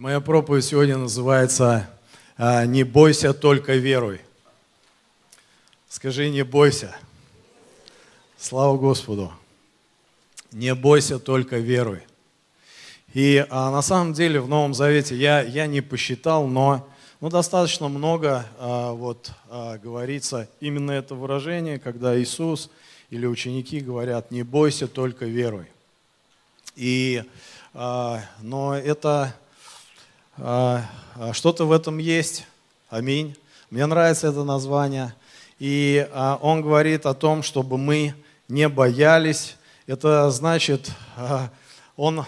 Моя проповедь сегодня называется а, «Не бойся, только веруй». Скажи «Не бойся». Слава Господу. «Не бойся, только веруй». И а, на самом деле в Новом Завете я, я не посчитал, но ну, достаточно много а, вот, а, говорится именно это выражение, когда Иисус или ученики говорят «Не бойся, только веруй». И, а, но это что-то в этом есть. Аминь. Мне нравится это название. И а, он говорит о том, чтобы мы не боялись. Это значит, он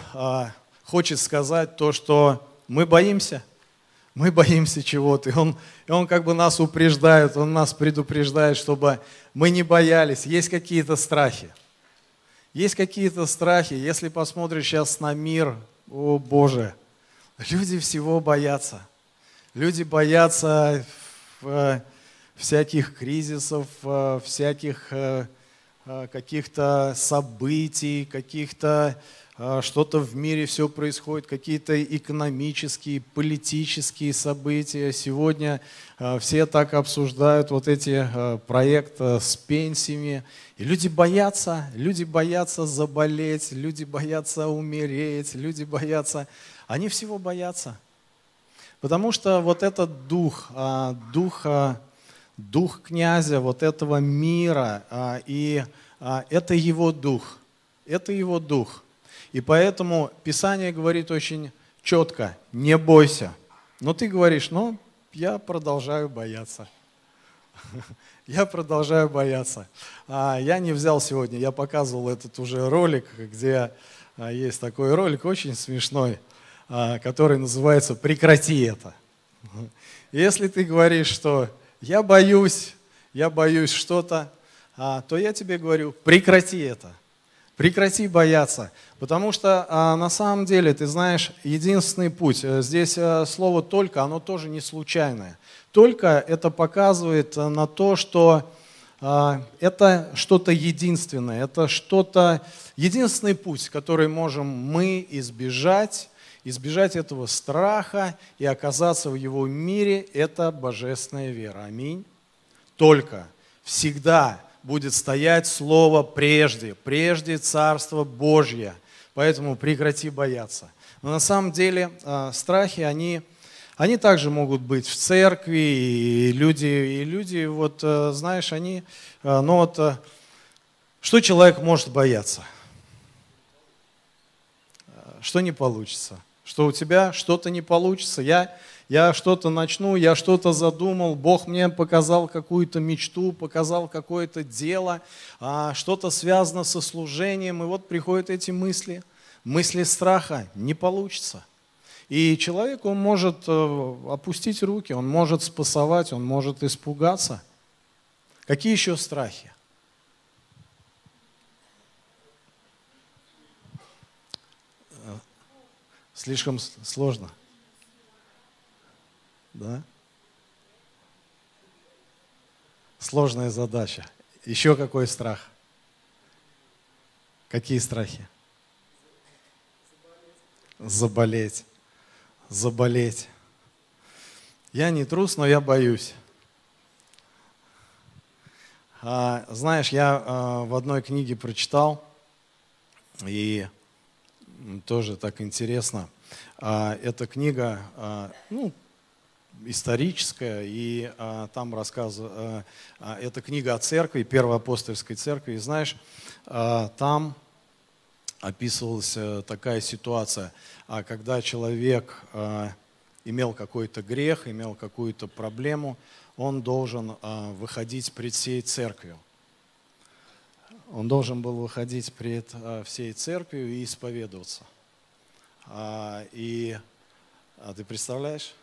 хочет сказать то, что мы боимся. Мы боимся чего-то. И он, и он как бы нас упреждает, он нас предупреждает, чтобы мы не боялись. Есть какие-то страхи. Есть какие-то страхи. Если посмотришь сейчас на мир, о Боже, Люди всего боятся. Люди боятся э, всяких кризисов, э, всяких э, каких-то событий, каких-то что-то в мире все происходит, какие-то экономические, политические события. Сегодня все так обсуждают вот эти проекты с пенсиями. И люди боятся, люди боятся заболеть, люди боятся умереть, люди боятся они всего боятся. Потому что вот этот дух, а, дух, а, дух князя, вот этого мира, а, и это его дух, это его дух. И поэтому Писание говорит очень четко, не бойся. Но ты говоришь, ну, я продолжаю бояться. Я продолжаю бояться. Я не взял сегодня, я показывал этот уже ролик, где есть такой ролик, очень смешной. А, который называется «Прекрати это». Если ты говоришь, что я боюсь, я боюсь что-то, а, то я тебе говорю, прекрати это. Прекрати бояться. Потому что а, на самом деле, ты знаешь, единственный путь, э, здесь э, слово «только», оно тоже не случайное. «Только» это показывает э, на то, что это что-то единственное, это что-то, единственный путь, который можем мы избежать избежать этого страха и оказаться в его мире – это божественная вера. Аминь. Только всегда будет стоять слово прежде, прежде Царство Божье. Поэтому прекрати бояться. Но на самом деле а, страхи, они, они также могут быть в церкви, и люди, и люди вот, э, знаешь, они, э, ну вот, э, что человек может бояться? Что не получится? Что у тебя что-то не получится, я, я что-то начну, я что-то задумал, Бог мне показал какую-то мечту, показал какое-то дело, а, что-то связано со служением, и вот приходят эти мысли, мысли страха, не получится. И человек, он может э, опустить руки, он может спасовать, он может испугаться. Какие еще страхи? Слишком сложно. Да? Сложная задача. Еще какой страх? Какие страхи? Заболеть. Заболеть. Я не трус, но я боюсь. А, знаешь, я а, в одной книге прочитал, и тоже так интересно. А, эта книга, а, ну, историческая, и а, там рассказывается, это книга о церкви, Первой апостольской церкви, и знаешь, там описывалась э, такая ситуация, когда человек имел какой-то грех, имел какую-то проблему, он должен выходить пред всей церковью. Он должен был выходить пред а, всей церковью и исповедоваться. А, и а ты представляешь?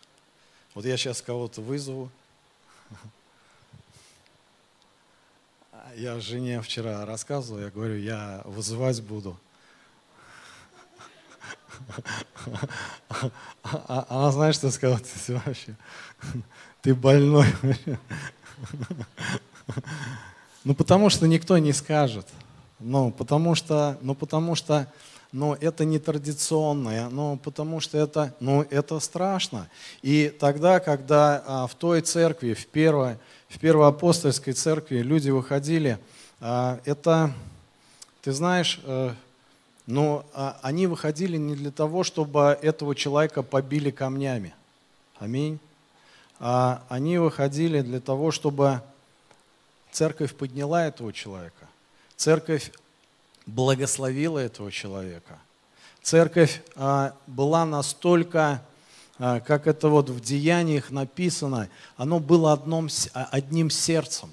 Вот я сейчас кого-то вызову. Я жене вчера рассказывал, я говорю, я вызывать буду. Она знаешь, что сказала? Ты вообще, ты больной. Ну, потому что никто не скажет. Ну, потому что, ну, потому что но это не традиционное, но потому что это, ну, это страшно. И тогда, когда а, в той церкви, в первой, в первой апостольской церкви люди выходили, а, это, ты знаешь, а, но а, они выходили не для того, чтобы этого человека побили камнями. Аминь. А они выходили для того, чтобы церковь подняла этого человека. Церковь благословила этого человека. Церковь а, была настолько, а, как это вот в деяниях написано, оно было одном, а, одним сердцем.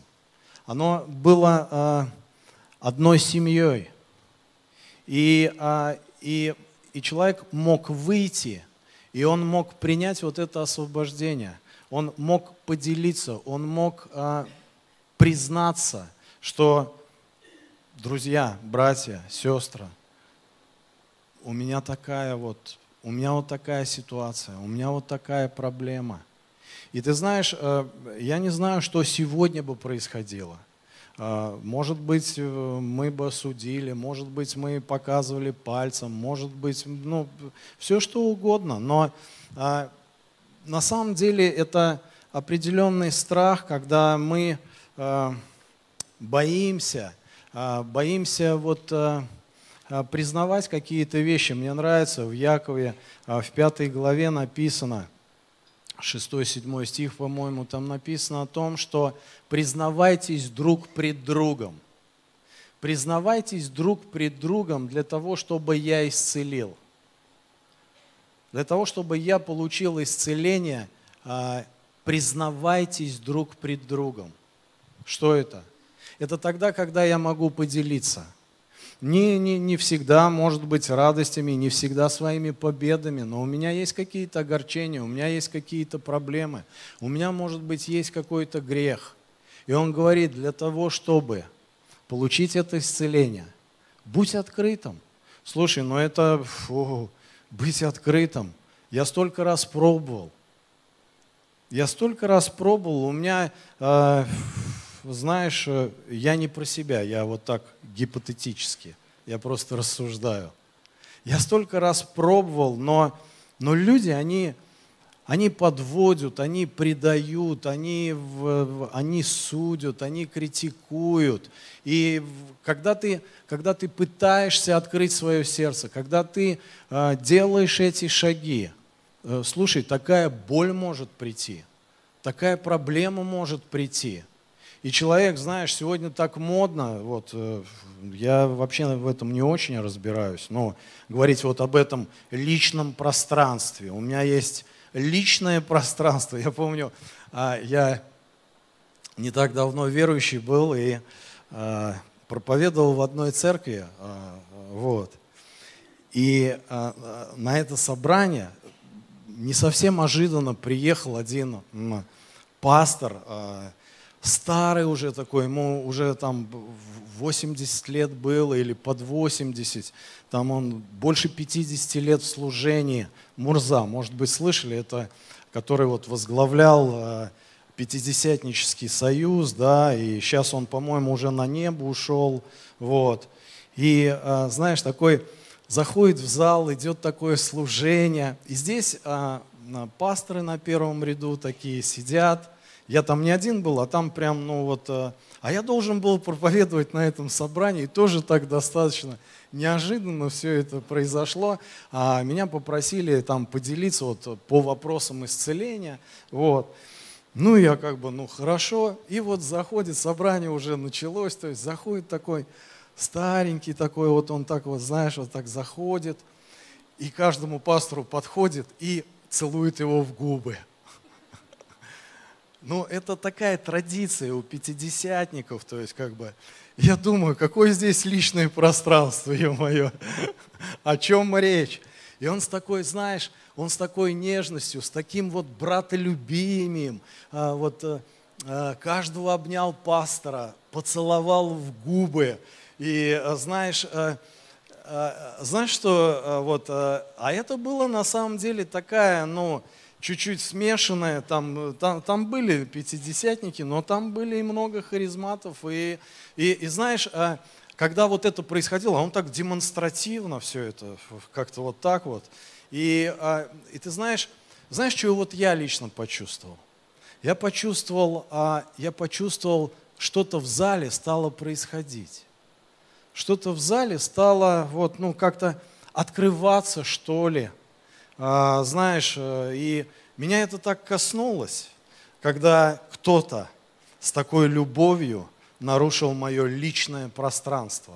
Оно было а, одной семьей. И, а, и, и человек мог выйти, и он мог принять вот это освобождение. Он мог поделиться, он мог а, признаться, что друзья, братья, сестры, у меня такая вот, у меня вот такая ситуация, у меня вот такая проблема. И ты знаешь, э, я не знаю, что сегодня бы происходило. Э, может быть, э, мы бы осудили, может быть, мы показывали пальцем, может быть, ну, все что угодно. Но на самом деле это определенный страх, когда мы боимся – а, боимся вот а, а, признавать какие-то вещи. Мне нравится в Якове в пятой главе написано, 6-7 стих, по-моему, там написано о том, что признавайтесь друг пред другом. Признавайтесь друг пред другом для того, чтобы я исцелил. Для того, чтобы я получил исцеление, признавайтесь друг пред другом. Что это? это тогда, когда я могу поделиться. Не, не, не всегда, может быть, радостями, не всегда своими победами, но у меня есть какие-то огорчения, у меня есть какие-то проблемы, у меня, может быть, есть какой-то грех. И он говорит, для того, чтобы получить это исцеление, будь открытым. Слушай, ну это, фу, быть открытым. Я столько раз пробовал. Я столько раз пробовал, у меня э, знаешь, э, я не про себя, я вот так гипотетически, я просто рассуждаю. Я столько раз пробовал, но, но люди, они, они подводят, они предают, они, они судят, они критикуют. И когда ты, когда ты пытаешься открыть свое сердце, когда ты э, делаешь эти шаги, э, слушай, такая боль может прийти, такая проблема может прийти – и человек, знаешь, сегодня так модно, вот, э, я вообще в этом не очень разбираюсь, но говорить вот об этом личном пространстве. У меня есть личное пространство. Я помню, а, я не так давно верующий был и а, проповедовал в одной церкви. А, вот. И на это собрание не совсем ожиданно приехал один пастор, старый уже такой, ему уже там 80 лет было или под 80, там он больше 50 лет в служении, Мурза, может быть, слышали, это который вот возглавлял э, Пятидесятнический союз, да, и сейчас он, по-моему, уже на небо ушел, вот. И, э, знаешь, такой заходит в зал, идет такое служение, и здесь э, пасторы на первом ряду такие сидят, я там не один был, а там прям, ну вот, э, а я должен был проповедовать на этом собрании, и тоже так достаточно неожиданно все это произошло. А меня попросили там поделиться вот по вопросам исцеления, вот. Ну, я как бы, ну, хорошо. И вот заходит, собрание уже началось, то есть заходит такой старенький такой, вот он так вот, знаешь, вот так заходит, и каждому пастору подходит и целует его в губы. Ну, это такая традиция у пятидесятников, то есть как бы, я думаю, какое здесь личное пространство, ё-моё, о чем речь? И он с такой, знаешь, он с такой нежностью, с таким вот братолюбием, а, вот а, а, каждого обнял пастора, поцеловал в губы. И знаешь, знаешь что, вот, а это было на самом деле такая, ну, чуть-чуть смешанное, там, там, там были пятидесятники, но там были и много харизматов. И, и, и знаешь, а, когда вот это происходило, он так демонстративно все это, как-то вот так вот. И, а, и ты знаешь, знаешь, что вот я лично почувствовал? Я почувствовал, а, я почувствовал, что-то в зале стало происходить. Что-то в зале стало вот, ну, как-то открываться, что ли. А, знаешь, э, и меня это так коснулось, когда кто-то с такой любовью нарушил мое личное пространство.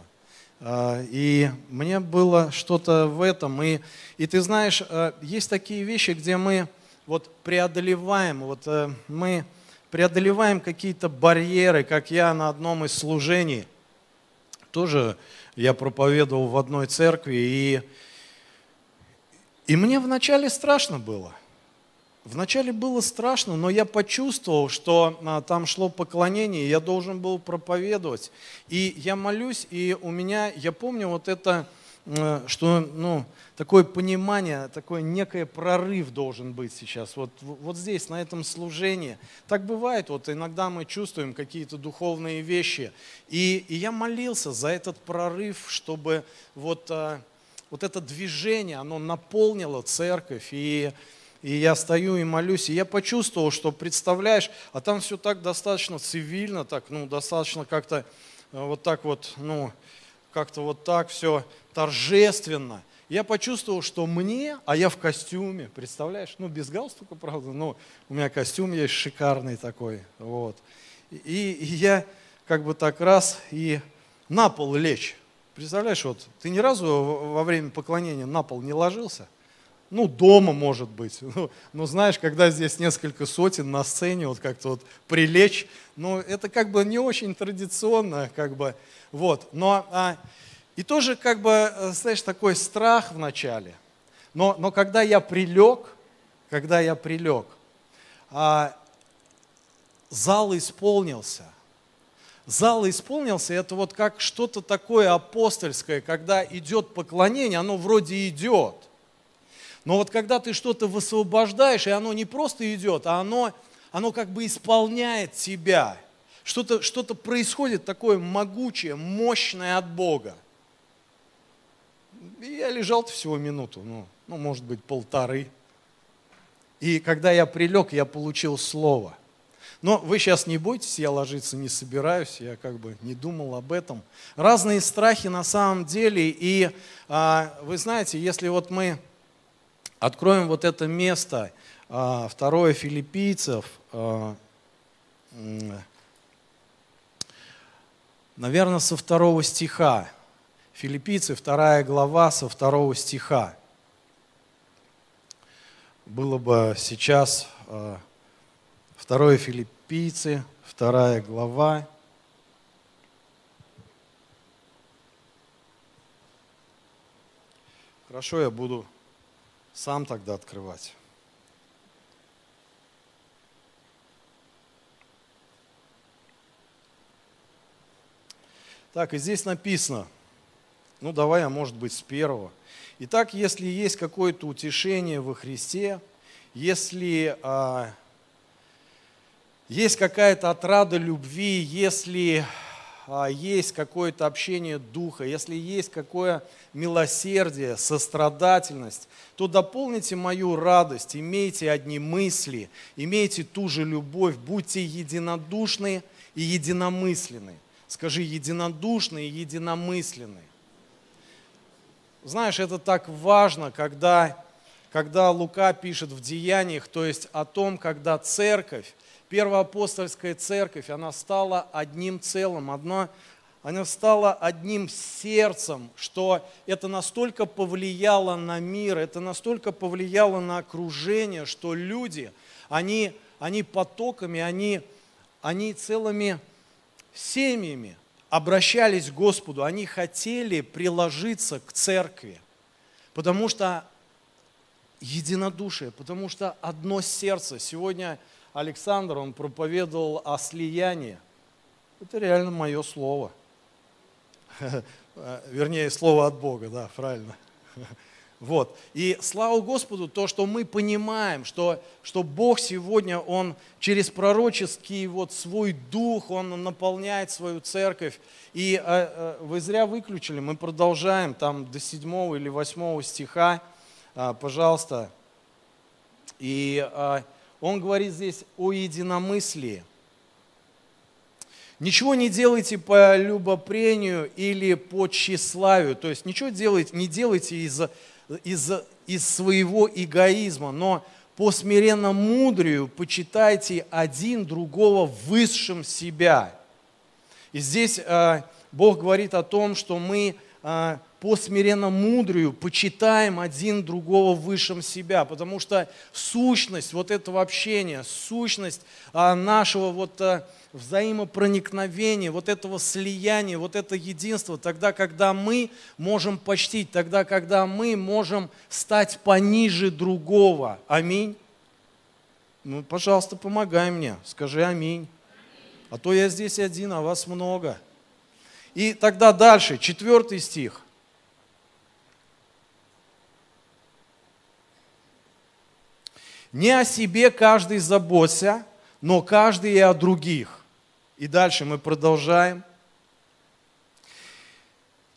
А, и мне было что-то в этом. И, и ты знаешь, э, есть такие вещи, где мы вот преодолеваем, вот э, мы преодолеваем какие-то барьеры, как я на одном из служений, тоже я проповедовал в одной церкви, и, и мне вначале страшно было. Вначале было страшно, но я почувствовал, что а, там шло поклонение, я должен был проповедовать. И я молюсь, и у меня, я помню вот это, э, что ну, такое понимание, такой некий прорыв должен быть сейчас. Вот, вот здесь, на этом служении. Так бывает, вот иногда мы чувствуем какие-то духовные вещи. И, и я молился за этот прорыв, чтобы вот, а, вот это движение, оно наполнило церковь. И и я стою и молюсь, и я почувствовал, что, представляешь, а там все так достаточно цивильно, так, ну, достаточно как-то э, вот так вот, ну, как-то вот так все торжественно. Я почувствовал, что мне, а я в костюме, представляешь, ну, без галстука, правда, но у меня костюм есть шикарный такой, вот. И, и я как бы так раз и на пол лечь. Представляешь, вот ты ни разу во время поклонения на пол не ложился – ну, дома, может быть. Ну, ну, знаешь, когда здесь несколько сотен на сцене, вот как-то вот прилечь, ну, это как бы не очень традиционно, как бы, вот. Но, а, и тоже, как бы, э, знаешь, такой страх в начале. Но, но когда я прилег, когда я прилег, а, зал исполнился. Зал исполнился, это вот как что-то такое апостольское, когда идет поклонение, оно вроде идет – но вот когда ты что-то высвобождаешь, и оно не просто идет, а оно, оно как бы исполняет тебя. Что-то что происходит такое могучее, мощное от Бога. И я лежал всего минуту, ну, ну, может быть, полторы. И когда я прилег, я получил слово. Но вы сейчас не бойтесь, я ложиться не собираюсь, я как бы не думал об этом. Разные страхи на самом деле, и а, вы знаете, если вот мы Откроем вот это место, а, второе филиппийцев, а, наверное, со второго стиха. Филиппийцы, вторая глава, со второго стиха. Было бы сейчас а, второе Филиппийцы, вторая глава, Хорошо, я буду сам тогда открывать. Так, и здесь написано, ну давай, а может быть с первого. Итак, если есть какое-то утешение во Христе, если а, есть какая-то отрада любви, если а, есть какое-то общение духа, если есть какое милосердие, сострадательность, то дополните мою радость, имейте одни мысли, имейте ту же любовь, будьте единодушны и единомысленны. Скажи единодушны и единомысленны. Знаешь, это так важно, когда, когда Лука пишет в Деяниях, то есть о том, когда церковь первоапостольская церковь, она стала одним целым, одно, она стала одним сердцем, что это настолько повлияло на мир, это настолько повлияло на окружение, что люди, они, они потоками, они, они целыми семьями обращались к Господу, они хотели приложиться к церкви, потому что единодушие, потому что одно сердце. Сегодня Александр, он проповедовал о слиянии. Это реально мое слово. Вернее, слово от Бога, да, правильно. Вот. И слава Господу, то, что мы понимаем, что, что Бог сегодня, Он через пророческий вот свой дух, Он наполняет свою церковь. И э, э, вы зря выключили, мы продолжаем там до 7 или 8 стиха, э, пожалуйста. И э, Он говорит здесь о единомыслии. Ничего не делайте по любопрению или по тщеславию. То есть ничего делайте, не делайте из из, из своего эгоизма, но по смиренно мудрию почитайте один другого высшим себя. И здесь э, Бог говорит о том, что мы э, по смиренно мудрию почитаем один другого высшим себя, потому что сущность вот этого общения, сущность э, нашего вот э, взаимопроникновения, вот этого слияния, вот это единство, тогда, когда мы можем почтить, тогда, когда мы можем стать пониже другого. Аминь. Ну, пожалуйста, помогай мне, скажи аминь. А то я здесь один, а вас много. И тогда дальше, четвертый стих. Не о себе каждый заботься, но каждый и о других. И дальше мы продолжаем.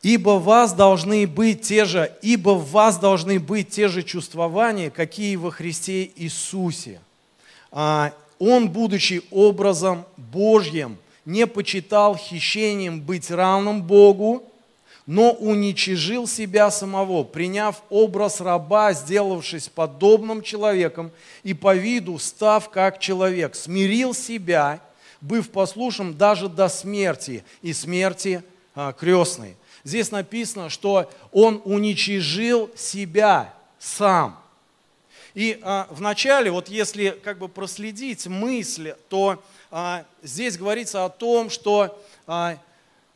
Ибо вас должны быть те же, ибо в вас должны быть те же чувствования, какие во Христе Иисусе. А, он, будучи образом Божьим, не почитал хищением быть равным Богу, но уничижил себя самого, приняв образ раба, сделавшись подобным человеком и по виду став как человек, смирил себя – быв послушным даже до смерти и смерти а, крестной. Здесь написано, что он уничижил себя сам. И а, вначале, вот если как бы проследить мысль, то а, здесь говорится о том, что а,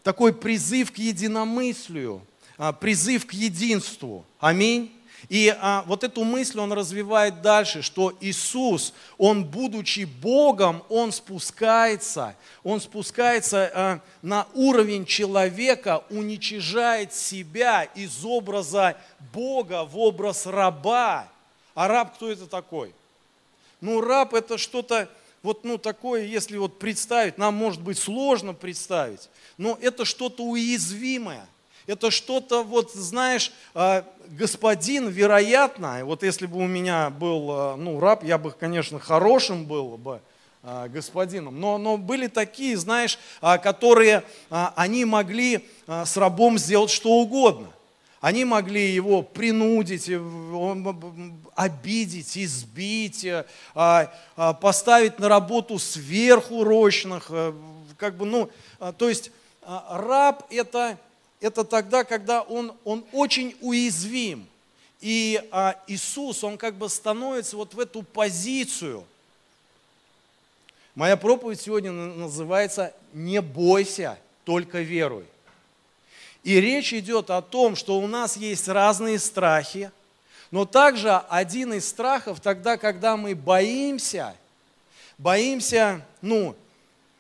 такой призыв к единомыслию, а, призыв к единству. Аминь. И а, вот эту мысль он развивает дальше, что Иисус, он будучи Богом, он спускается, он спускается а, на уровень человека, уничижает себя из образа Бога в образ раба. А раб кто это такой? Ну, раб это что-то, вот ну, такое, если вот представить, нам может быть сложно представить, но это что-то уязвимое – это что-то, вот знаешь, а, господин, вероятно, вот если бы у меня был а, ну, раб, я бы, конечно, хорошим был бы, а, господином. Но, но были такие, знаешь, которые, они могли с рабом сделать что угодно. Они могли его принудить, обидеть, избить, поставить на работу сверхурочных. Как бы, ну, то есть раб это это тогда, когда он, он очень уязвим. И а, Иисус, он как бы становится вот в эту позицию. Моя проповедь сегодня называется «Не бойся, только веруй». И речь идет о том, что у нас есть разные страхи, но также один из страхов тогда, когда мы боимся, боимся, ну,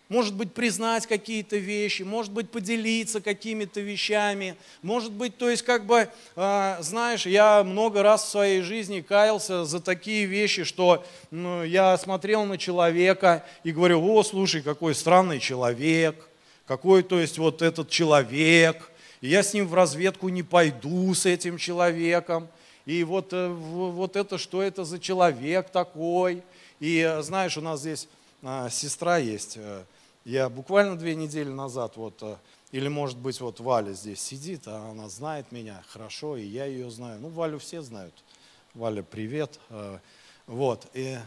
может быть, признать какие-то вещи, может быть, поделиться какими-то вещами, может быть, то есть, как бы, э, знаешь, я много раз в своей жизни каялся за такие вещи, что ну, я смотрел на человека и говорю, о, слушай, какой странный человек, какой, то есть, вот этот человек, я с ним в разведку не пойду, с этим человеком, и вот, э, вот это, что это за человек такой, и э, знаешь, у нас здесь а, сестра есть, э, я буквально две недели назад, вот, или может быть вот Валя здесь сидит, а она знает меня хорошо, и я ее знаю. Ну, Валю все знают. Валя, привет. Вот, и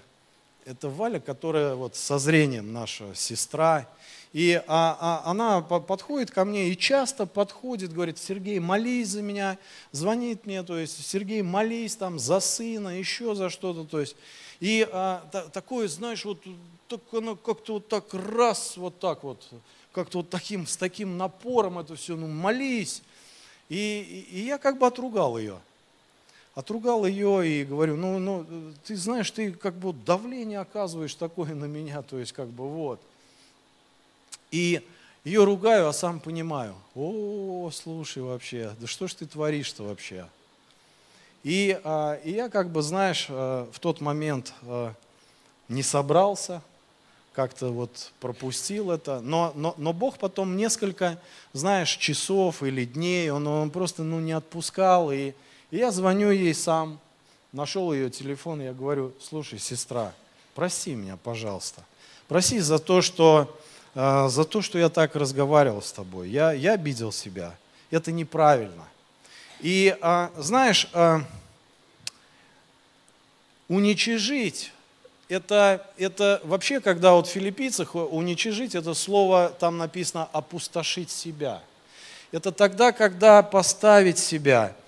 это Валя, которая вот со зрением наша сестра. И а, а, она подходит ко мне и часто подходит, говорит, Сергей, молись за меня, звонит мне, то есть, Сергей, молись там за сына, еще за что-то, то есть. И а, та, такое, знаешь, вот так она как-то вот так раз, вот так вот, как-то вот таким, с таким напором это все, ну молись. И, и, и я как бы отругал ее. Отругал ее и говорю, ну, ну, ты знаешь, ты как бы давление оказываешь такое на меня, то есть как бы вот. И ее ругаю, а сам понимаю, о, слушай вообще, да что ж ты творишь-то вообще? И, а, и я как бы, знаешь, а, в тот момент а, не собрался, как-то вот пропустил это. Но, но, но Бог потом несколько, знаешь, часов или дней, Он, он просто ну, не отпускал. И, и я звоню ей сам, нашел ее телефон, я говорю, слушай, сестра, прости меня, пожалуйста. Прости за то, что, э, за то, что я так разговаривал с тобой. Я, я обидел себя. Это неправильно. И э, знаешь, э, уничижить это, это вообще, когда вот в филиппийцах уничижить, это слово там написано опустошить себя. Это тогда, когда поставить себя а,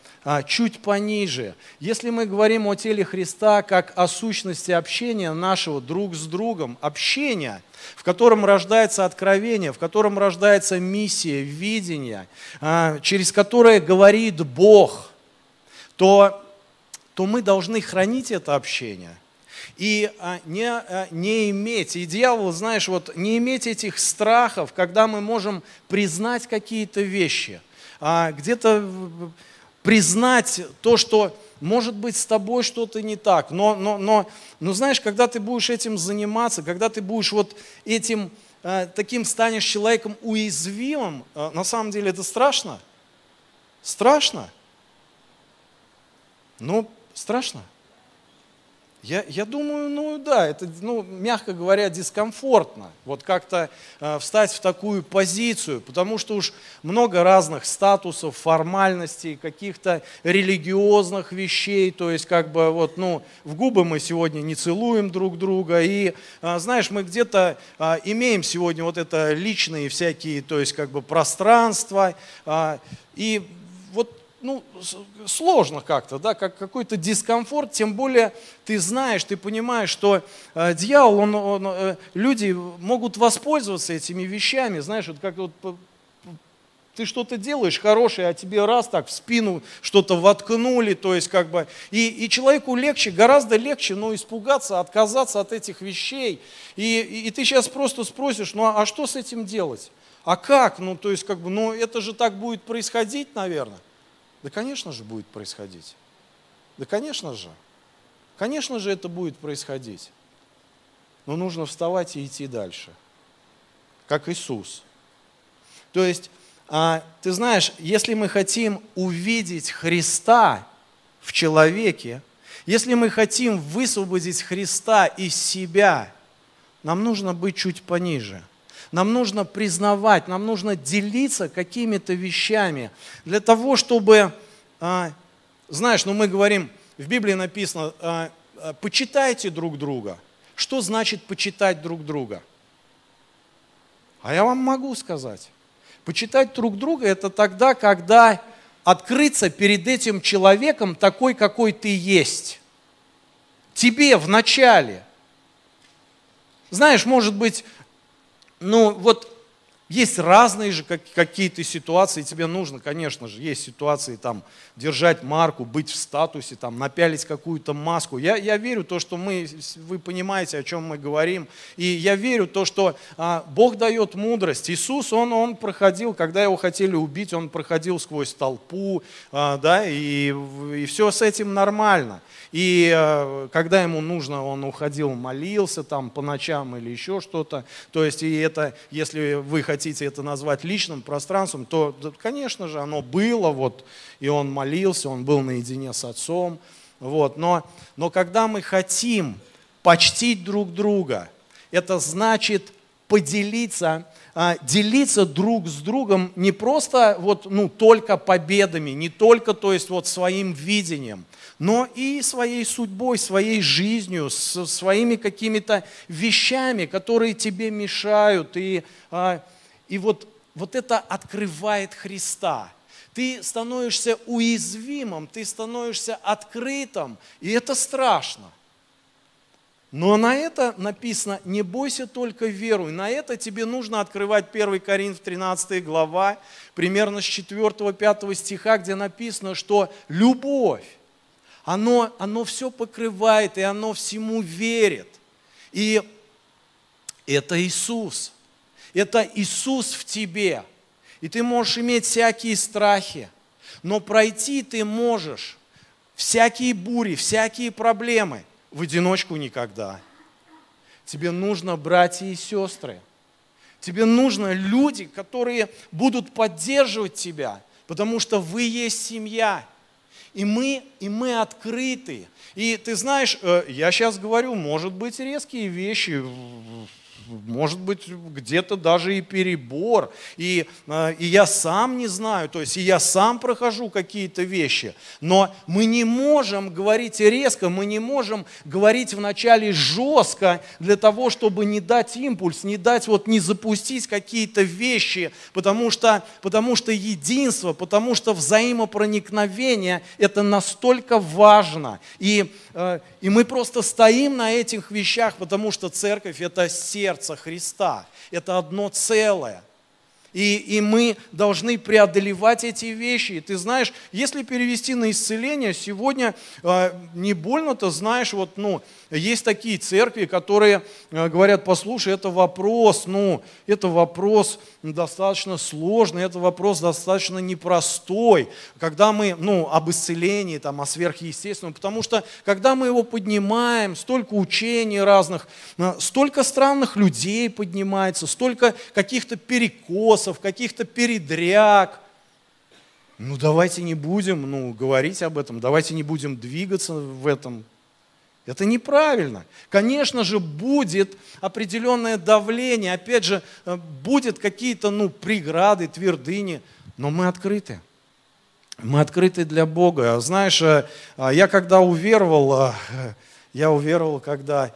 чуть пониже. Если мы говорим о теле Христа как о сущности общения нашего друг с другом, общения, в котором рождается откровение, в котором рождается миссия, видение, а, через которое говорит Бог, то, то мы должны хранить это общение – и а, не, а, не иметь, и дьявол, знаешь, вот не иметь этих страхов, когда мы можем признать какие-то вещи, а, где-то признать то, что может быть с тобой что-то не так, но, но, но, но знаешь, когда ты будешь этим заниматься, когда ты будешь вот этим, таким станешь человеком уязвимым, на самом деле это страшно? Страшно? Ну, страшно. Я, я думаю, ну да, это, ну, мягко говоря, дискомфортно. Вот как-то э, встать в такую позицию, потому что уж много разных статусов, формальностей, каких-то религиозных вещей. То есть, как бы, вот, ну, в губы мы сегодня не целуем друг друга. И, э, знаешь, мы где-то э, имеем сегодня вот это личные всякие, то есть, как бы, пространства. Э, и вот ну, сложно как-то, да, как какой-то дискомфорт, тем более ты знаешь, ты понимаешь, что э, дьявол, он, он, э, люди могут воспользоваться этими вещами, знаешь, вот как вот ты что-то делаешь хорошее, а тебе раз так в спину что-то воткнули, то есть как бы, и, и человеку легче, гораздо легче, ну, испугаться, отказаться от этих вещей. И, и, и ты сейчас просто спросишь, ну, а, а что с этим делать? А как? Ну, то есть как бы, ну, это же так будет происходить, наверное. Да, конечно же, будет происходить. Да, конечно же. Конечно же, это будет происходить. Но нужно вставать и идти дальше. Как Иисус. То есть, а, ты знаешь, если мы хотим увидеть Христа в человеке, если мы хотим высвободить Христа из себя, нам нужно быть чуть пониже – нам нужно признавать, нам нужно делиться какими-то вещами для того, чтобы, а, знаешь, ну мы говорим, в Библии написано, а, а, почитайте друг друга. Что значит почитать друг друга? А я вам могу сказать. Почитать друг друга – это тогда, когда открыться перед этим человеком такой, какой ты есть. Тебе в начале. Знаешь, может быть, ну вот есть разные же какие-то ситуации, тебе нужно, конечно же, есть ситуации там держать марку, быть в статусе, там напялить какую-то маску. Я, я верю то, что мы, вы понимаете, о чем мы говорим, и я верю то, что а, Бог дает мудрость. Иисус, он, он проходил, когда его хотели убить, он проходил сквозь толпу, а, да, и, и все с этим нормально. И а, когда ему нужно, он уходил, молился там по ночам или еще что-то. То есть, и это, если вы хотите хотите это назвать личным пространством, то, конечно же, оно было, вот, и он молился, он был наедине с отцом. Вот, но, но когда мы хотим почтить друг друга, это значит поделиться, а, делиться друг с другом не просто вот, ну, только победами, не только то есть, вот, своим видением, но и своей судьбой, своей жизнью, своими какими-то вещами, которые тебе мешают. И, а, и вот, вот это открывает Христа. Ты становишься уязвимым, ты становишься открытым, и это страшно. Но на это написано, не бойся, только веруй. На это тебе нужно открывать 1 Коринф 13 глава, примерно с 4-5 стиха, где написано, что любовь, оно, оно все покрывает, и оно всему верит. И это Иисус. Это Иисус в тебе. И ты можешь иметь всякие страхи, но пройти ты можешь всякие бури, всякие проблемы. В одиночку никогда. Тебе нужно братья и сестры. Тебе нужно люди, которые будут поддерживать тебя, потому что вы есть семья. И мы, и мы открыты. И ты знаешь, э, я сейчас говорю, может быть, резкие вещи может быть, где-то даже и перебор. И, э, и я сам не знаю, то есть и я сам прохожу какие-то вещи. Но мы не можем говорить резко, мы не можем говорить вначале жестко для того, чтобы не дать импульс, не дать, вот не запустить какие-то вещи, потому что, потому что единство, потому что взаимопроникновение – это настолько важно. И, э, и мы просто стоим на этих вещах, потому что церковь – это сердце сердца Христа. Это одно целое. И, и мы должны преодолевать эти вещи. И ты знаешь, если перевести на исцеление, сегодня э, не больно-то знаешь, вот, ну, есть такие церкви, которые э, говорят, послушай, это вопрос, ну, это вопрос достаточно сложный, это вопрос достаточно непростой, когда мы, ну, об исцелении, там, о сверхъестественном, потому что, когда мы его поднимаем, столько учений разных, э, столько странных людей поднимается, столько каких-то перекосов, каких-то передряг, ну, давайте не будем ну, говорить об этом, давайте не будем двигаться в этом. Это неправильно. Конечно же, будет определенное давление, опять же, э, будет какие-то ну, преграды, твердыни, но мы открыты. Мы открыты для Бога. Знаешь, э, а я когда уверовал, э, я уверовал, когда...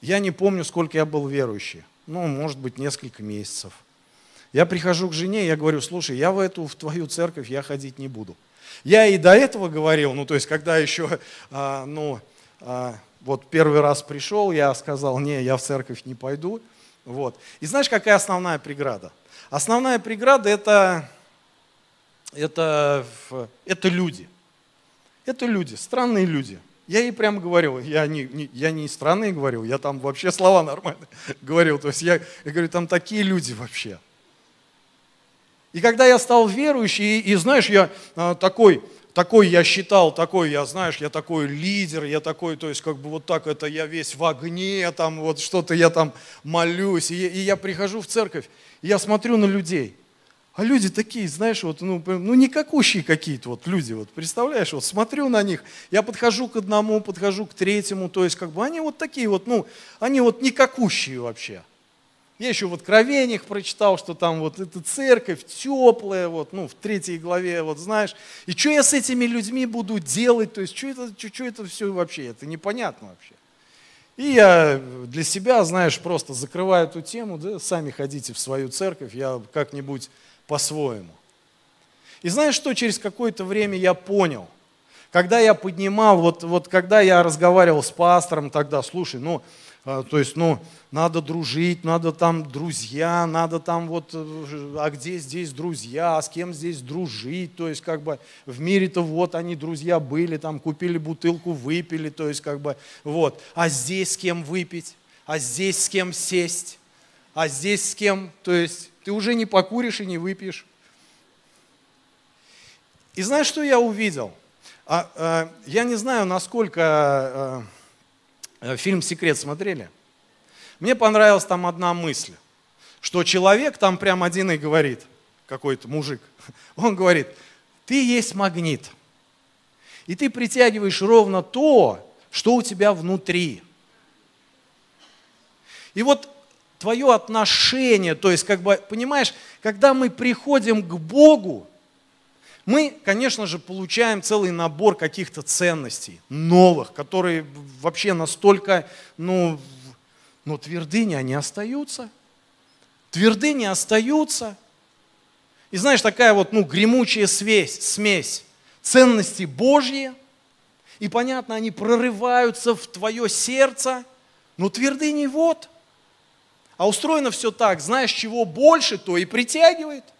Я не помню, сколько я был верующий. Ну, может быть, несколько месяцев. Я прихожу к жене, я говорю, слушай, я в эту, в твою церковь я ходить не буду. Я и до этого говорил, ну то есть когда еще, а, ну, а, вот первый раз пришел, я сказал, не, я в церковь не пойду. Вот. И знаешь, какая основная преграда? Основная преграда это, это, это люди. Это люди, странные люди. Я ей прямо говорил, я не, не, я не странные говорил, я там вообще слова нормальные говорил. То есть я, я говорю, там такие люди вообще. И когда я стал верующий, и, и знаешь, я а, такой, такой я считал, такой я, знаешь, я такой лидер, я такой, то есть как бы вот так это я весь в огне, там вот что-то я там молюсь, и, и я прихожу в церковь, и я смотрю на людей. А люди такие, знаешь, вот, ну, ну никакущие какие-то вот люди, вот, представляешь, вот смотрю на них, я подхожу к одному, подхожу к третьему, то есть как бы они вот такие вот, ну, они вот никакущие вообще. Я еще в Откровениях прочитал, что там вот эта церковь теплая, вот, ну, в третьей главе, вот знаешь. И что я с этими людьми буду делать? То есть, что это, что, что это все вообще? Это непонятно вообще. И я для себя, знаешь, просто закрываю эту тему, да, сами ходите в свою церковь, я как-нибудь по-своему. И знаешь, что через какое-то время я понял? Когда я поднимал, вот, вот когда я разговаривал с пастором тогда, слушай, ну, а, то есть, ну, надо дружить, надо там друзья, надо там вот, э, а где здесь друзья, с кем здесь дружить, то есть, как бы, в мире-то вот они друзья были, там, купили бутылку, выпили, то есть, как бы, вот, а здесь с кем выпить, а здесь с кем сесть, а здесь с кем, то есть, ты уже не покуришь и не выпьешь. И знаешь, что я увидел? А, а, я не знаю, насколько... А, Э, фильм «Секрет» смотрели? Мне понравилась там одна мысль, что человек там прям один и говорит, какой-то мужик, он говорит, ты есть магнит, и ты притягиваешь ровно то, что у тебя внутри. И вот твое отношение, то есть, как бы, понимаешь, когда мы приходим к Богу, мы, конечно же, получаем целый набор каких-то ценностей новых, которые вообще настолько, ну, но твердыни, они остаются. Твердыни остаются. И знаешь, такая вот, ну, гремучая смесь, смесь ценности Божьи, и понятно, они прорываются в твое сердце, но твердыни вот. А устроено все так, знаешь, чего больше, то и притягивает –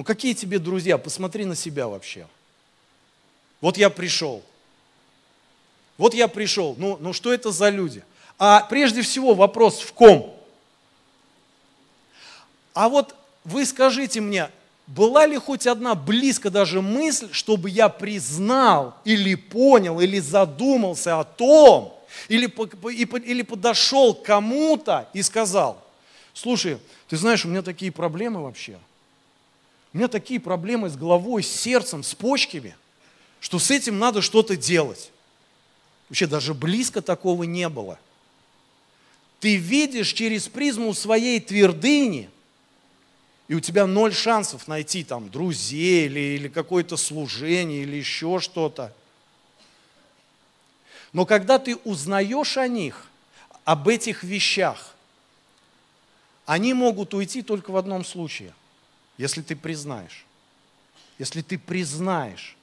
ну какие тебе друзья? Посмотри на себя вообще. Вот я пришел. Вот я пришел. Ну, ну что это за люди? А прежде всего вопрос в ком? А вот вы скажите мне, была ли хоть одна близко даже мысль, чтобы я признал или понял, или задумался о том, или, или подошел к кому-то и сказал, слушай, ты знаешь, у меня такие проблемы вообще. У меня такие проблемы с головой, с сердцем, с почками, что с этим надо что-то делать. Вообще даже близко такого не было. Ты видишь через призму своей твердыни, и у тебя ноль шансов найти там друзей или, или какое-то служение или еще что-то. Но когда ты узнаешь о них, об этих вещах, они могут уйти только в одном случае, если ты признаешь. Если ты признаешь.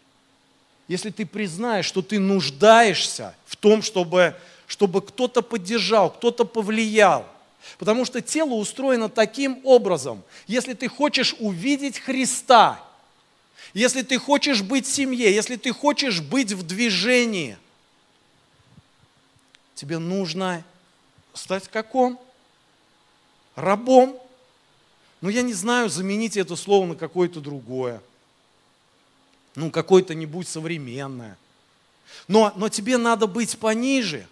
Если ты признаешь, что ты нуждаешься в том, чтобы, чтобы кто-то поддержал, кто-то повлиял. Потому что тело устроено таким образом. Если ты хочешь увидеть Христа, если ты хочешь быть в семье, если ты хочешь быть в движении – тебе нужно стать каком? Рабом. Ну, я не знаю, замените это слово на какое-то другое. Ну, какое-то-нибудь современное. Но, но тебе надо быть пониже.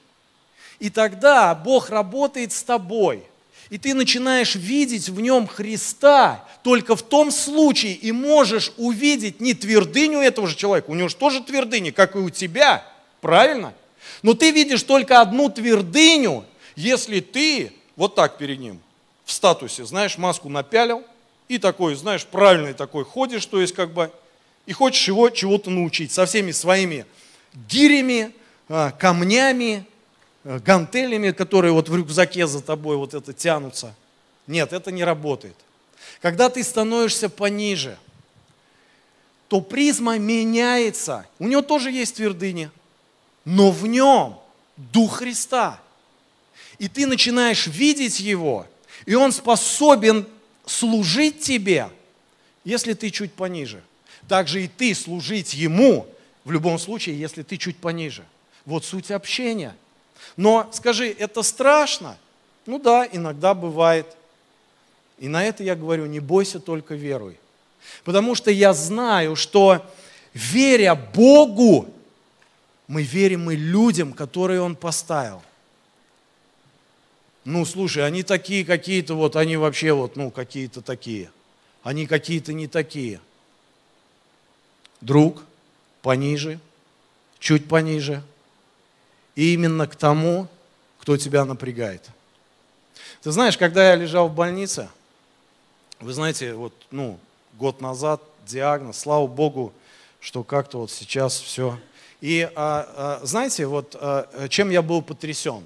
И тогда Бог работает с тобой. И ты начинаешь видеть в нем Христа только в том случае и можешь увидеть не твердыню этого же человека, у него же тоже твердыня, как и у тебя, правильно? Но ты видишь только одну твердыню, если ты вот так перед ним, в статусе, знаешь, маску напялил, и такой, знаешь, правильный такой ходишь, то есть как бы, и хочешь его чего-то научить со всеми своими гирями, а, камнями, а, гантелями, которые вот в рюкзаке за тобой вот это тянутся. Нет, это не работает. Когда ты становишься пониже, то призма меняется. У него тоже есть твердыни но в нем Дух Христа. И ты начинаешь видеть Его, и Он способен служить тебе, если ты чуть пониже. Также и ты служить Ему, в любом случае, если ты чуть пониже. Вот суть общения. Но скажи, это страшно? Ну да, иногда бывает. И на это я говорю, не бойся, только веруй. Потому что я знаю, что веря Богу, мы верим и людям, которые Он поставил. Ну, слушай, они такие какие-то, вот они вообще вот, ну, какие-то такие. Они какие-то не такие. Друг, пониже, чуть пониже. И именно к тому, кто тебя напрягает. Ты знаешь, когда я лежал в больнице, вы знаете, вот, ну, год назад диагноз, слава Богу, что как-то вот сейчас все и а, а, знаете, вот а, чем я был потрясен?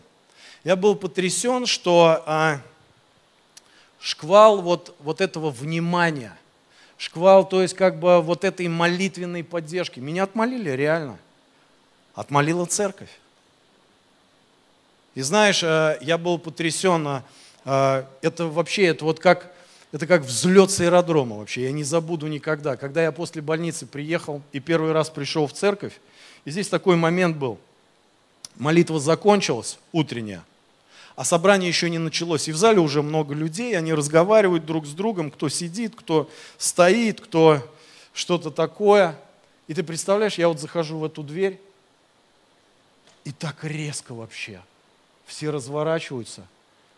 Я был потрясен, что шквал вот, вот этого внимания, шквал, то есть как бы вот этой молитвенной поддержки. Меня отмолили реально. Отмолила церковь. И знаешь, я был потрясен, это вообще, это вот как, это как взлет с аэродрома вообще, я не забуду никогда. Когда я после больницы приехал и первый раз пришел в церковь, и здесь такой момент был. Молитва закончилась, утренняя, а собрание еще не началось. И в зале уже много людей, они разговаривают друг с другом, кто сидит, кто стоит, кто что-то такое. И ты представляешь, я вот захожу в эту дверь, и так резко вообще. Все разворачиваются.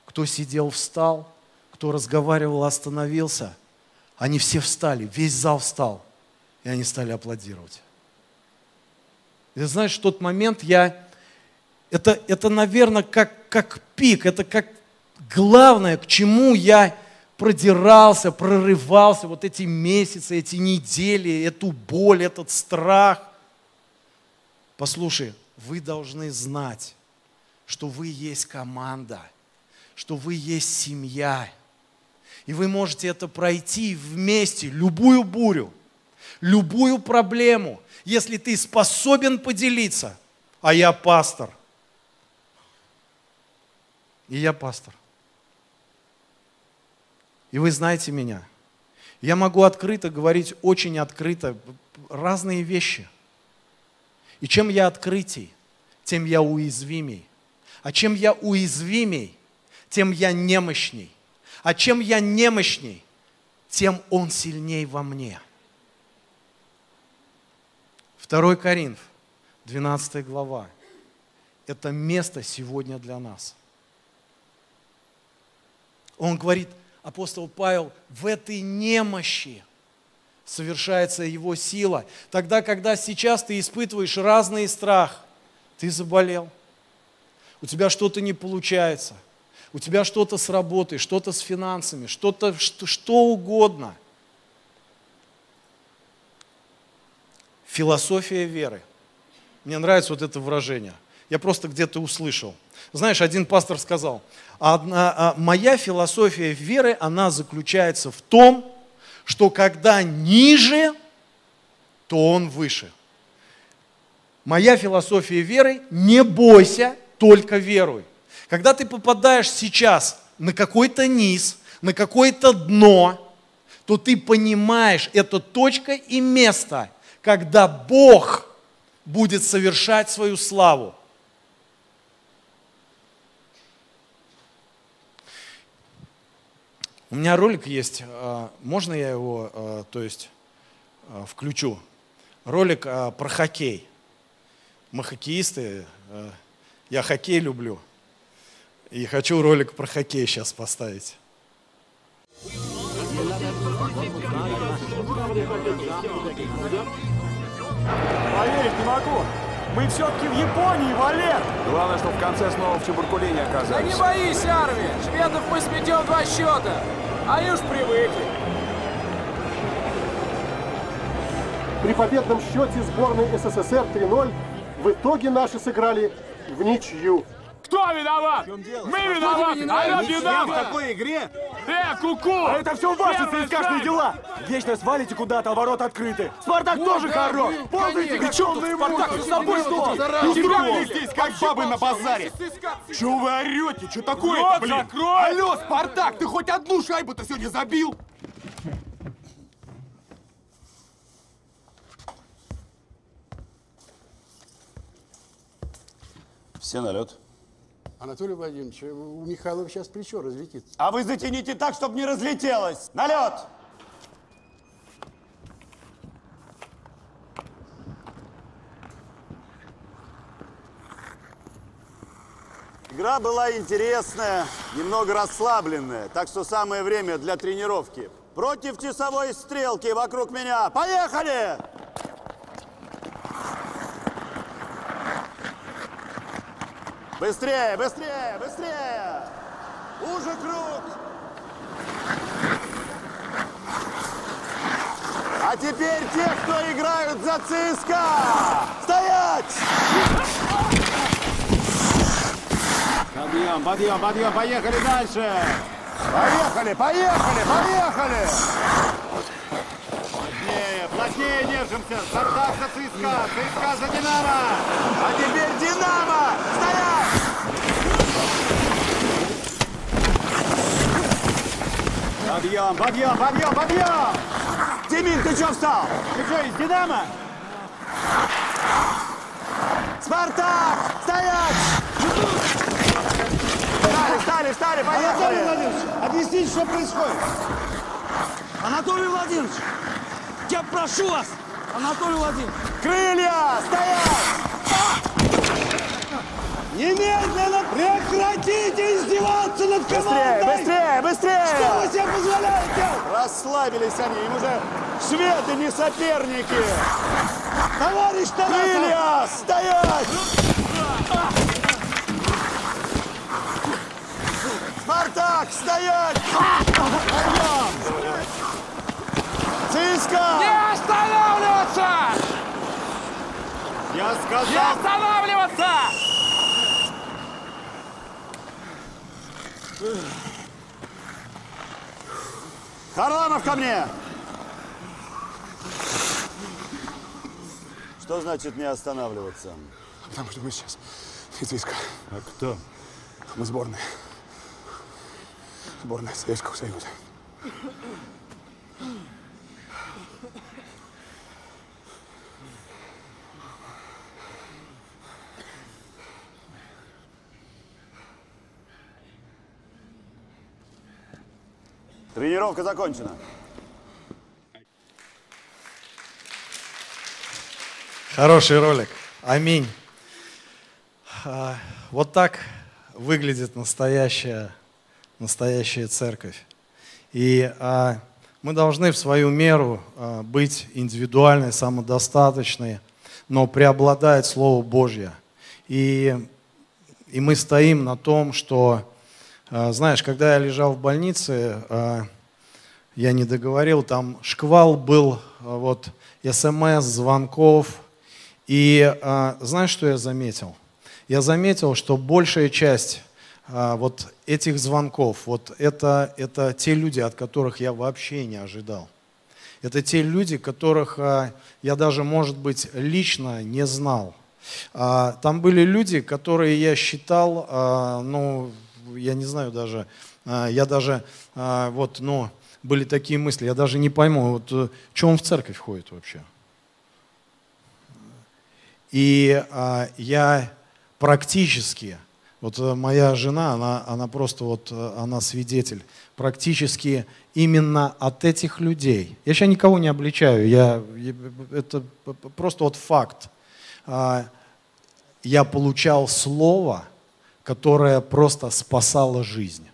Кто сидел, встал. Кто разговаривал, остановился. Они все встали, весь зал встал. И они стали аплодировать. И знаешь, в тот момент я, это, это наверное, как, как пик, это как главное, к чему я продирался, прорывался вот эти месяцы, эти недели, эту боль, этот страх. Послушай, вы должны знать, что вы есть команда, что вы есть семья. И вы можете это пройти вместе, любую бурю, любую проблему – если ты способен поделиться, а я пастор. И я пастор. И вы знаете меня. Я могу открыто говорить, очень открыто, разные вещи. И чем я открытий, тем я уязвимей. А чем я уязвимей, тем я немощней. А чем я немощней, тем Он сильней во мне. 2 Коринф, 12 глава. Это место сегодня для нас. Он говорит, апостол Павел, в этой немощи совершается его сила. Тогда, когда сейчас ты испытываешь разный страх, ты заболел, у тебя что-то не получается, у тебя что-то с работой, что-то с финансами, что-то, что, что угодно. Философия веры. Мне нравится вот это выражение. Я просто где-то услышал. Знаешь, один пастор сказал, одна, а, моя философия веры, она заключается в том, что когда ниже, то он выше. Моя философия веры – не бойся, только веруй. Когда ты попадаешь сейчас на какой-то низ, на какое-то дно, то ты понимаешь, это точка и место, когда Бог будет совершать свою славу. У меня ролик есть, а, можно я его, а, то есть, а, включу? Ролик про хоккей. Мы хоккеисты, я хоккей люблю. И хочу ролик про хоккей сейчас поставить. Поверить не могу. Мы все-таки в Японии, Валер! Главное, что в конце снова в Чебуркуле не оказались. Да не боись, Арви! Шведов мы сметем два счета. Они уж привыкли. При победном счете сборной СССР 3-0 в итоге наши сыграли в ничью. Кто виноват? Мы виноваты! Она виновата! в такой игре? Э, куку! А это все ваши ЦСКАшные дела! Вечно свалите куда-то, а ворот открыты. Спартак тоже хорош! Ползайте, как темные Спартак с собой что? Тебя здесь, как бабы на базаре! Чего вы орете? Что такое блин? закрой! Алло, Спартак, ты хоть одну шайбу-то сегодня забил? Все на лед. Анатолий Владимирович, у Михайлова сейчас плечо разлетится. А вы затяните так, чтобы не разлетелось. На лед! Игра была интересная, немного расслабленная, так что самое время для тренировки. Против часовой стрелки вокруг меня. Поехали! Быстрее, быстрее, быстрее! Уже круг! А теперь те, кто играют за ЦСКА! Стоять! Подъем, подъем, подъем, поехали дальше! Поехали, поехали, поехали! Плотнее, плотнее держимся! Спартак за ЦСКА, ЦСКА за Динамо! А теперь Динамо! Стоять! Подъем, подъем, подъем, подъем! Тимин, ты что встал? Ты что, из Динамо? Спартак! Стоять! Встали, встали, встали, поехали! Владимирович, объясните, что происходит. Анатолий Владимирович, я прошу вас, Анатолий Владимирович. Крылья! Стоять! Немедленно прекратите издеваться над Быстрее, командой! быстрее, быстрее! Что вы себе позволяете? Расслабились они, им уже шведы не соперники! Товарищ Тарасов! Крылья! Стоять! Спартак, стоять! Подъем! ЦСКА! Не останавливаться! Я Не сказал, останавливаться! Харламов ко мне! Что значит не останавливаться? Потому что мы сейчас из ЦСКА. А кто? Мы сборная. Сборная Советского Союза. Тренировка закончена. Хороший ролик. Аминь. А, вот так выглядит настоящая, настоящая церковь. И а, мы должны в свою меру а, быть индивидуальны, самодостаточны, но преобладает Слово Божье. И, и мы стоим на том, что знаешь, когда я лежал в больнице, а, я не договорил, там шквал был а, вот смс, звонков. И а, знаешь, что я заметил? Я заметил, что большая часть а, вот этих звонков, вот это, это те люди, от которых я вообще не ожидал. Это те люди, которых а, я даже, может быть, лично не знал. А, Там были люди, которые я считал, а, ну, я не знаю даже, а, я даже, а, вот, ну, были такие мысли, я даже не пойму, вот, э, что он в церковь ходит вообще. И а, я практически, вот э, моя жена, она, она просто вот, э, она свидетель, практически именно от этих людей. Я сейчас никого не обличаю, я, это просто вот факт. Я получал слово, которое просто спасало жизнь.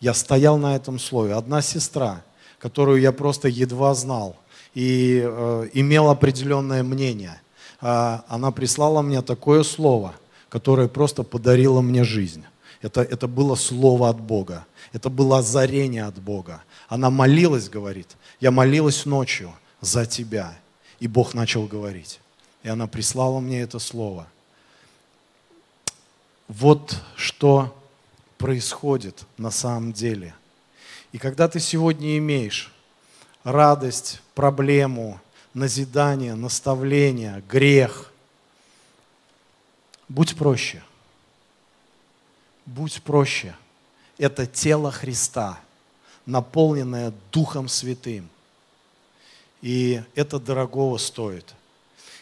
Я стоял на этом слове. Одна сестра, которую я просто едва знал и э, имел определенное мнение, а, она прислала мне такое слово, которое просто подарило мне жизнь. Это, это было слово от Бога. Это было озарение от Бога. Она молилась, говорит, я молилась ночью за тебя. И Бог начал говорить. И она прислала мне это слово. Вот что происходит на самом деле. И когда ты сегодня имеешь радость, проблему, назидание, наставление, грех, будь проще. Будь проще. Это тело Христа, наполненное Духом Святым. И это дорогого стоит.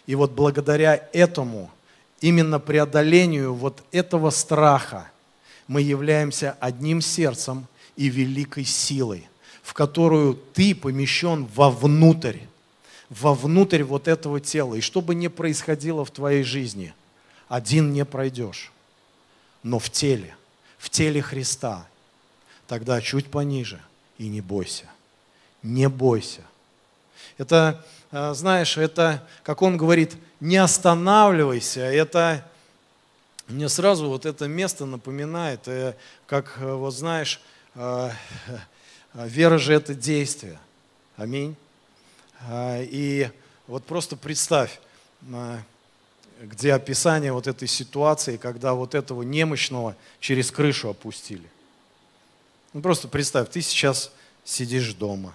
И вот благодаря этому, именно преодолению вот этого страха, мы являемся одним сердцем и великой силой, в которую ты помещен вовнутрь, вовнутрь вот этого тела. И что бы ни происходило в твоей жизни, один не пройдешь, но в теле, в теле Христа, тогда чуть пониже и не бойся, не бойся. Это, знаешь, это, как он говорит, не останавливайся, это мне сразу вот это место напоминает, э, как, э, вот знаешь, э, э, вера же это действие. Аминь. И вот просто представь, э, где описание вот этой ситуации, когда вот этого немощного через крышу опустили. Ну просто представь, ты сейчас сидишь дома,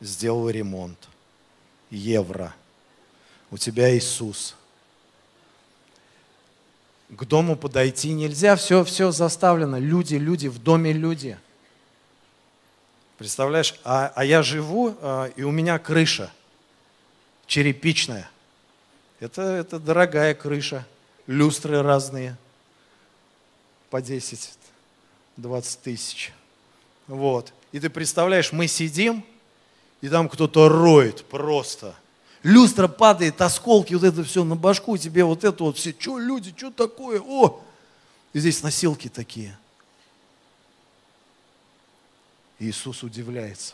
сделал ремонт, евро, у тебя Иисус. К дому подойти нельзя, все, все заставлено, люди, люди, в доме люди. Представляешь, а, а я живу, а, и у меня крыша черепичная. Это, это дорогая крыша, люстры разные, по 10-20 тысяч. Вот. И ты представляешь, мы сидим, и там кто-то роет просто. Люстра падает, осколки, вот это все на башку, тебе вот это вот все, что люди, что такое, о! И здесь носилки такие. Иисус удивляется.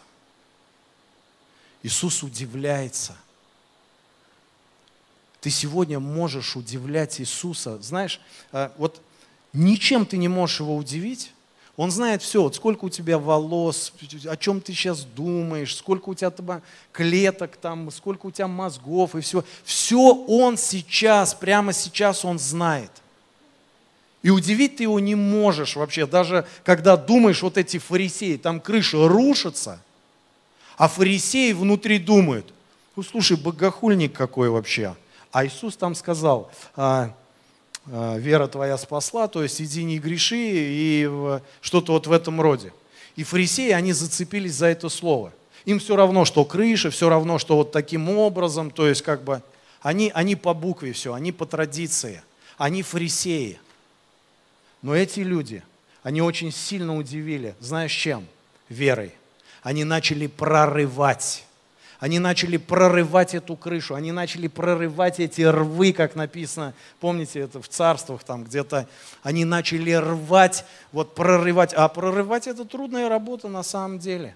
Иисус удивляется. Ты сегодня можешь удивлять Иисуса. Знаешь, э, вот ничем ты не можешь его удивить. Он знает все, вот сколько у тебя волос, о чем ты сейчас думаешь, сколько у тебя клеток там, сколько у тебя мозгов и все. Все он сейчас, прямо сейчас он знает. И удивить ты его не можешь вообще, даже когда думаешь, вот эти фарисеи, там крыша рушится, а фарисеи внутри думают, ну слушай, богохульник какой вообще. А Иисус там сказал, «А, а, вера твоя спасла, то есть иди не греши и что-то вот в этом роде. И фарисеи, они зацепились за это слово. Им все равно, что крыша, все равно, что вот таким образом, то есть как бы они, они по букве все, они по традиции, они фарисеи. Но эти люди, они очень сильно удивили, знаешь чем? Верой. Они начали прорывать. Они начали прорывать эту крышу, они начали прорывать эти рвы, как написано, помните, это в царствах там где-то, они начали рвать, вот прорывать, а прорывать это трудная работа на самом деле.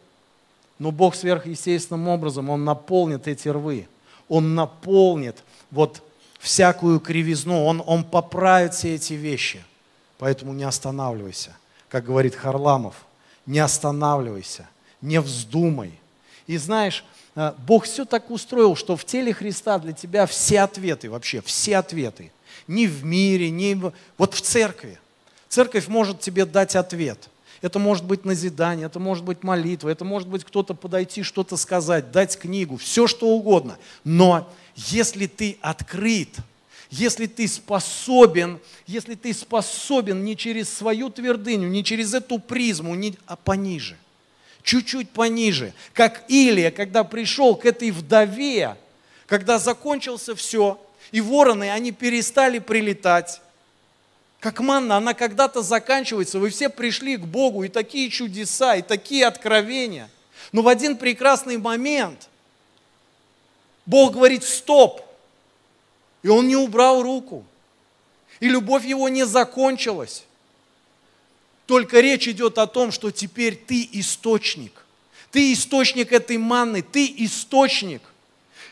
Но Бог сверхъестественным образом, Он наполнит эти рвы, Он наполнит вот всякую кривизну, Он, он поправит все эти вещи. Поэтому не останавливайся. Как говорит Харламов, не останавливайся, не вздумай. И знаешь, Бог все так устроил, что в теле Христа для тебя все ответы вообще, все ответы. Ни в мире, ни в... Вот в церкви. Церковь может тебе дать ответ. Это может быть назидание, это может быть молитва, это может быть кто-то подойти, что-то сказать, дать книгу, все что угодно. Но если ты открыт, если ты способен, если ты способен не через свою твердыню, не через эту призму, не, а пониже, чуть-чуть пониже, как Илия, когда пришел к этой вдове, когда закончился все, и вороны, они перестали прилетать, как манна, она когда-то заканчивается, вы все пришли к Богу, и такие чудеса, и такие откровения. Но в один прекрасный момент Бог говорит, стоп, и он не убрал руку, и любовь его не закончилась. Только речь идет о том, что теперь ты источник. Ты источник этой манны, ты источник.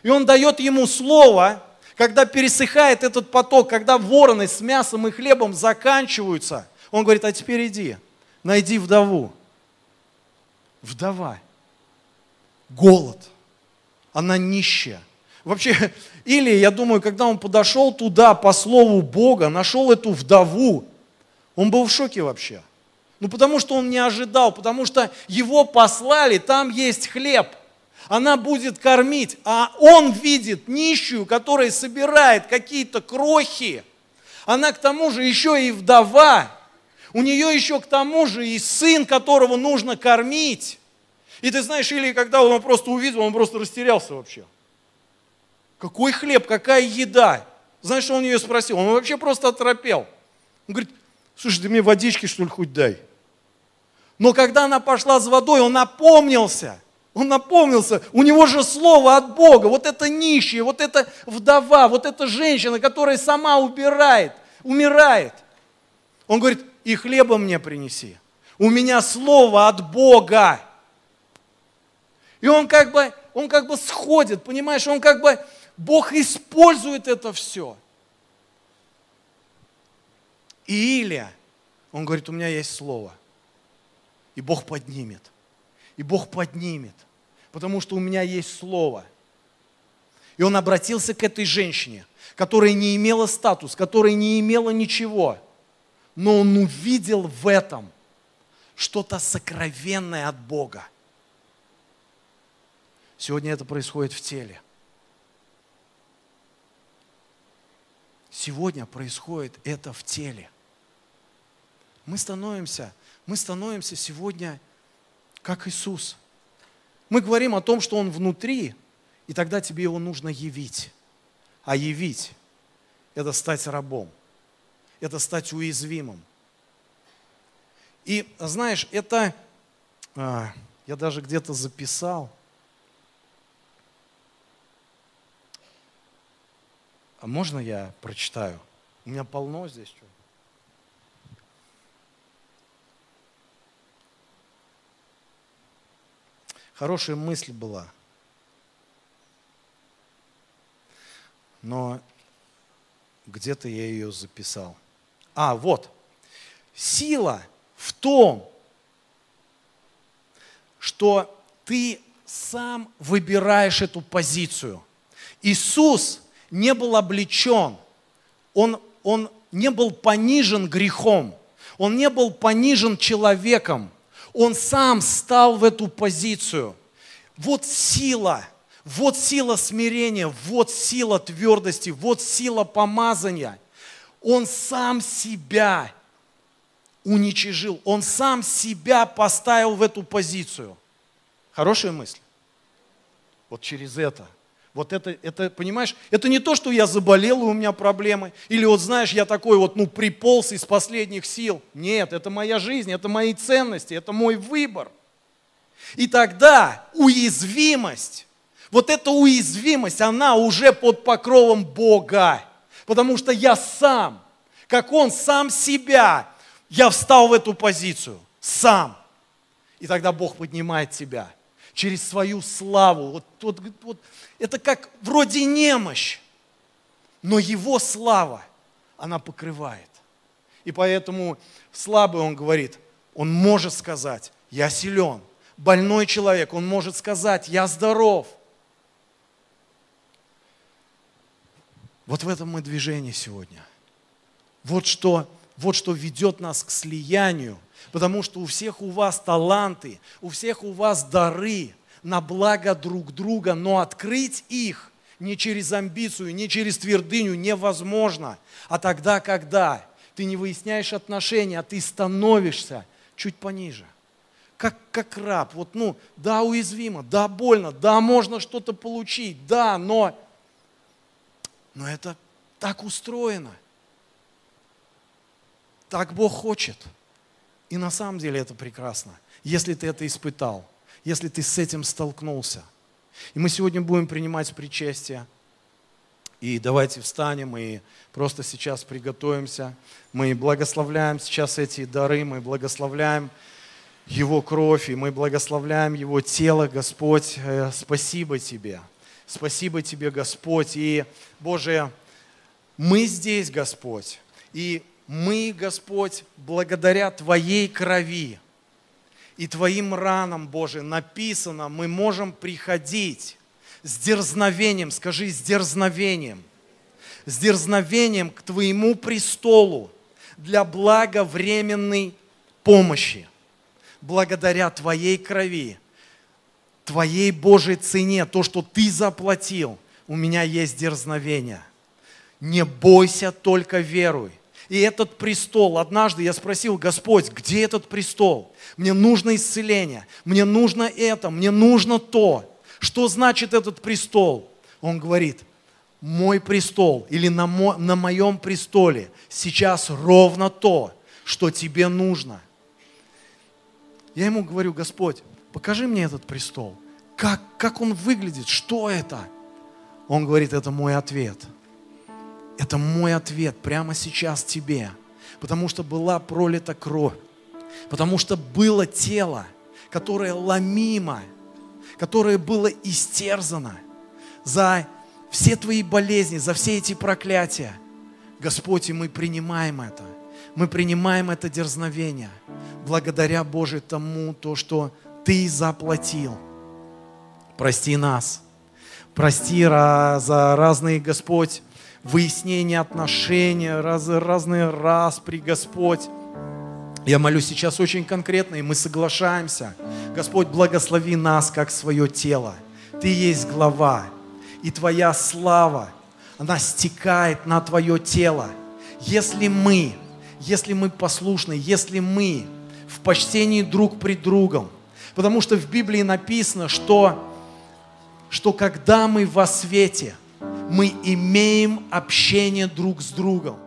И он дает ему слово, когда пересыхает этот поток, когда вороны с мясом и хлебом заканчиваются. Он говорит, а теперь иди, найди вдову. Вдова. Голод. Она нищая. Вообще, или, я думаю, когда он подошел туда по слову Бога, нашел эту вдову, он был в шоке вообще. Ну, потому что он не ожидал, потому что его послали, там есть хлеб, она будет кормить, а он видит нищую, которая собирает какие-то крохи. Она к тому же еще и вдова, у нее еще к тому же и сын, которого нужно кормить. И ты знаешь, или когда он просто увидел, он просто растерялся вообще. Какой хлеб, какая еда? Знаешь, что он ее спросил? Он вообще просто оторопел. Он говорит, слушай, ты мне водички, что ли, хоть дай? Но когда она пошла с водой, он напомнился. Он напомнился, у него же слово от Бога, вот это нищая, вот эта вдова, вот эта женщина, которая сама убирает, умирает. Он говорит, и хлеба мне принеси. У меня слово от Бога. И он как бы, он как бы сходит, понимаешь, он как бы, Бог использует это все. И Илия, он говорит, у меня есть слово. И Бог поднимет. И Бог поднимет. Потому что у меня есть слово. И он обратился к этой женщине, которая не имела статус, которая не имела ничего. Но он увидел в этом что-то сокровенное от Бога. Сегодня это происходит в теле. Сегодня происходит это в теле. Мы становимся мы становимся сегодня как Иисус. Мы говорим о том, что Он внутри, и тогда тебе Его нужно явить. А явить – это стать рабом, это стать уязвимым. И знаешь, это, а, я даже где-то записал, а можно я прочитаю? У меня полно здесь чего. Хорошая мысль была. Но где-то я ее записал. А, вот. Сила в том, что ты сам выбираешь эту позицию. Иисус не был облечен, он, он не был понижен грехом, он не был понижен человеком, он сам стал в эту позицию. Вот сила, вот сила смирения, вот сила твердости, вот сила помазания. Он сам себя уничижил, он сам себя поставил в эту позицию. Хорошая мысль? Вот через это – вот это, это, понимаешь, это не то, что я заболел, и у меня проблемы, или вот знаешь, я такой вот, ну, приполз из последних сил. Нет, это моя жизнь, это мои ценности, это мой выбор. И тогда уязвимость Вот эта уязвимость, она уже под покровом Бога. Потому что я сам, как Он сам себя, я встал в эту позицию. Сам. И тогда Бог поднимает тебя через свою славу. Вот, вот, вот, это как вроде немощь, но Его слава, она покрывает. И поэтому слабый, он говорит, он может сказать, я силен. Больной человек, он может сказать, я здоров. Вот в этом мы движении сегодня. Вот что, вот что ведет нас к слиянию. Потому что у всех у вас таланты, у всех у вас дары на благо друг друга, но открыть их не через амбицию, не через твердыню невозможно. А тогда, когда ты не выясняешь отношения, а ты становишься чуть пониже. Как, как раб. Вот, ну, да, уязвимо, да, больно, да, можно что-то получить, да, но, но это так устроено. Так Бог хочет. И на самом деле это прекрасно, если ты это испытал, если ты с этим столкнулся. И мы сегодня будем принимать причастие. И давайте встанем и просто сейчас приготовимся. Мы благословляем сейчас эти дары, мы благословляем Его кровь, и мы благословляем Его тело, Господь. Э, спасибо Тебе. Спасибо Тебе, Господь. И, Боже, мы здесь, Господь. И мы, Господь, благодаря Твоей крови и Твоим ранам, Боже, написано, мы можем приходить с дерзновением, скажи, с дерзновением, с дерзновением к Твоему престолу для благовременной помощи, благодаря Твоей крови, Твоей Божьей цене, то, что Ты заплатил, у меня есть дерзновение. Не бойся, только веруй. И этот престол, однажды я спросил, Господь, где этот престол? Мне нужно исцеление, мне нужно это, мне нужно то. Что значит этот престол? Он говорит, мой престол или на, мо, на моем престоле сейчас ровно то, что тебе нужно. Я ему говорю, Господь, покажи мне этот престол. Как, как он выглядит? Что это? Он говорит, это мой ответ. Это мой ответ прямо сейчас тебе. Потому что была пролита кровь. Потому что было тело, которое ломимо, которое было истерзано за все твои болезни, за все эти проклятия. Господь, и мы принимаем это. Мы принимаем это дерзновение благодаря Боже тому, то, что Ты заплатил. Прости нас. Прости за разные, Господь, выяснения отношений, раз, разные распри, Господь. Я молюсь сейчас очень конкретно, и мы соглашаемся. Господь, благослови нас, как свое тело. Ты есть глава, и Твоя слава, она стекает на Твое тело. Если мы, если мы послушны, если мы в почтении друг пред другом, потому что в Библии написано, что, что когда мы во свете, мы имеем общение друг с другом.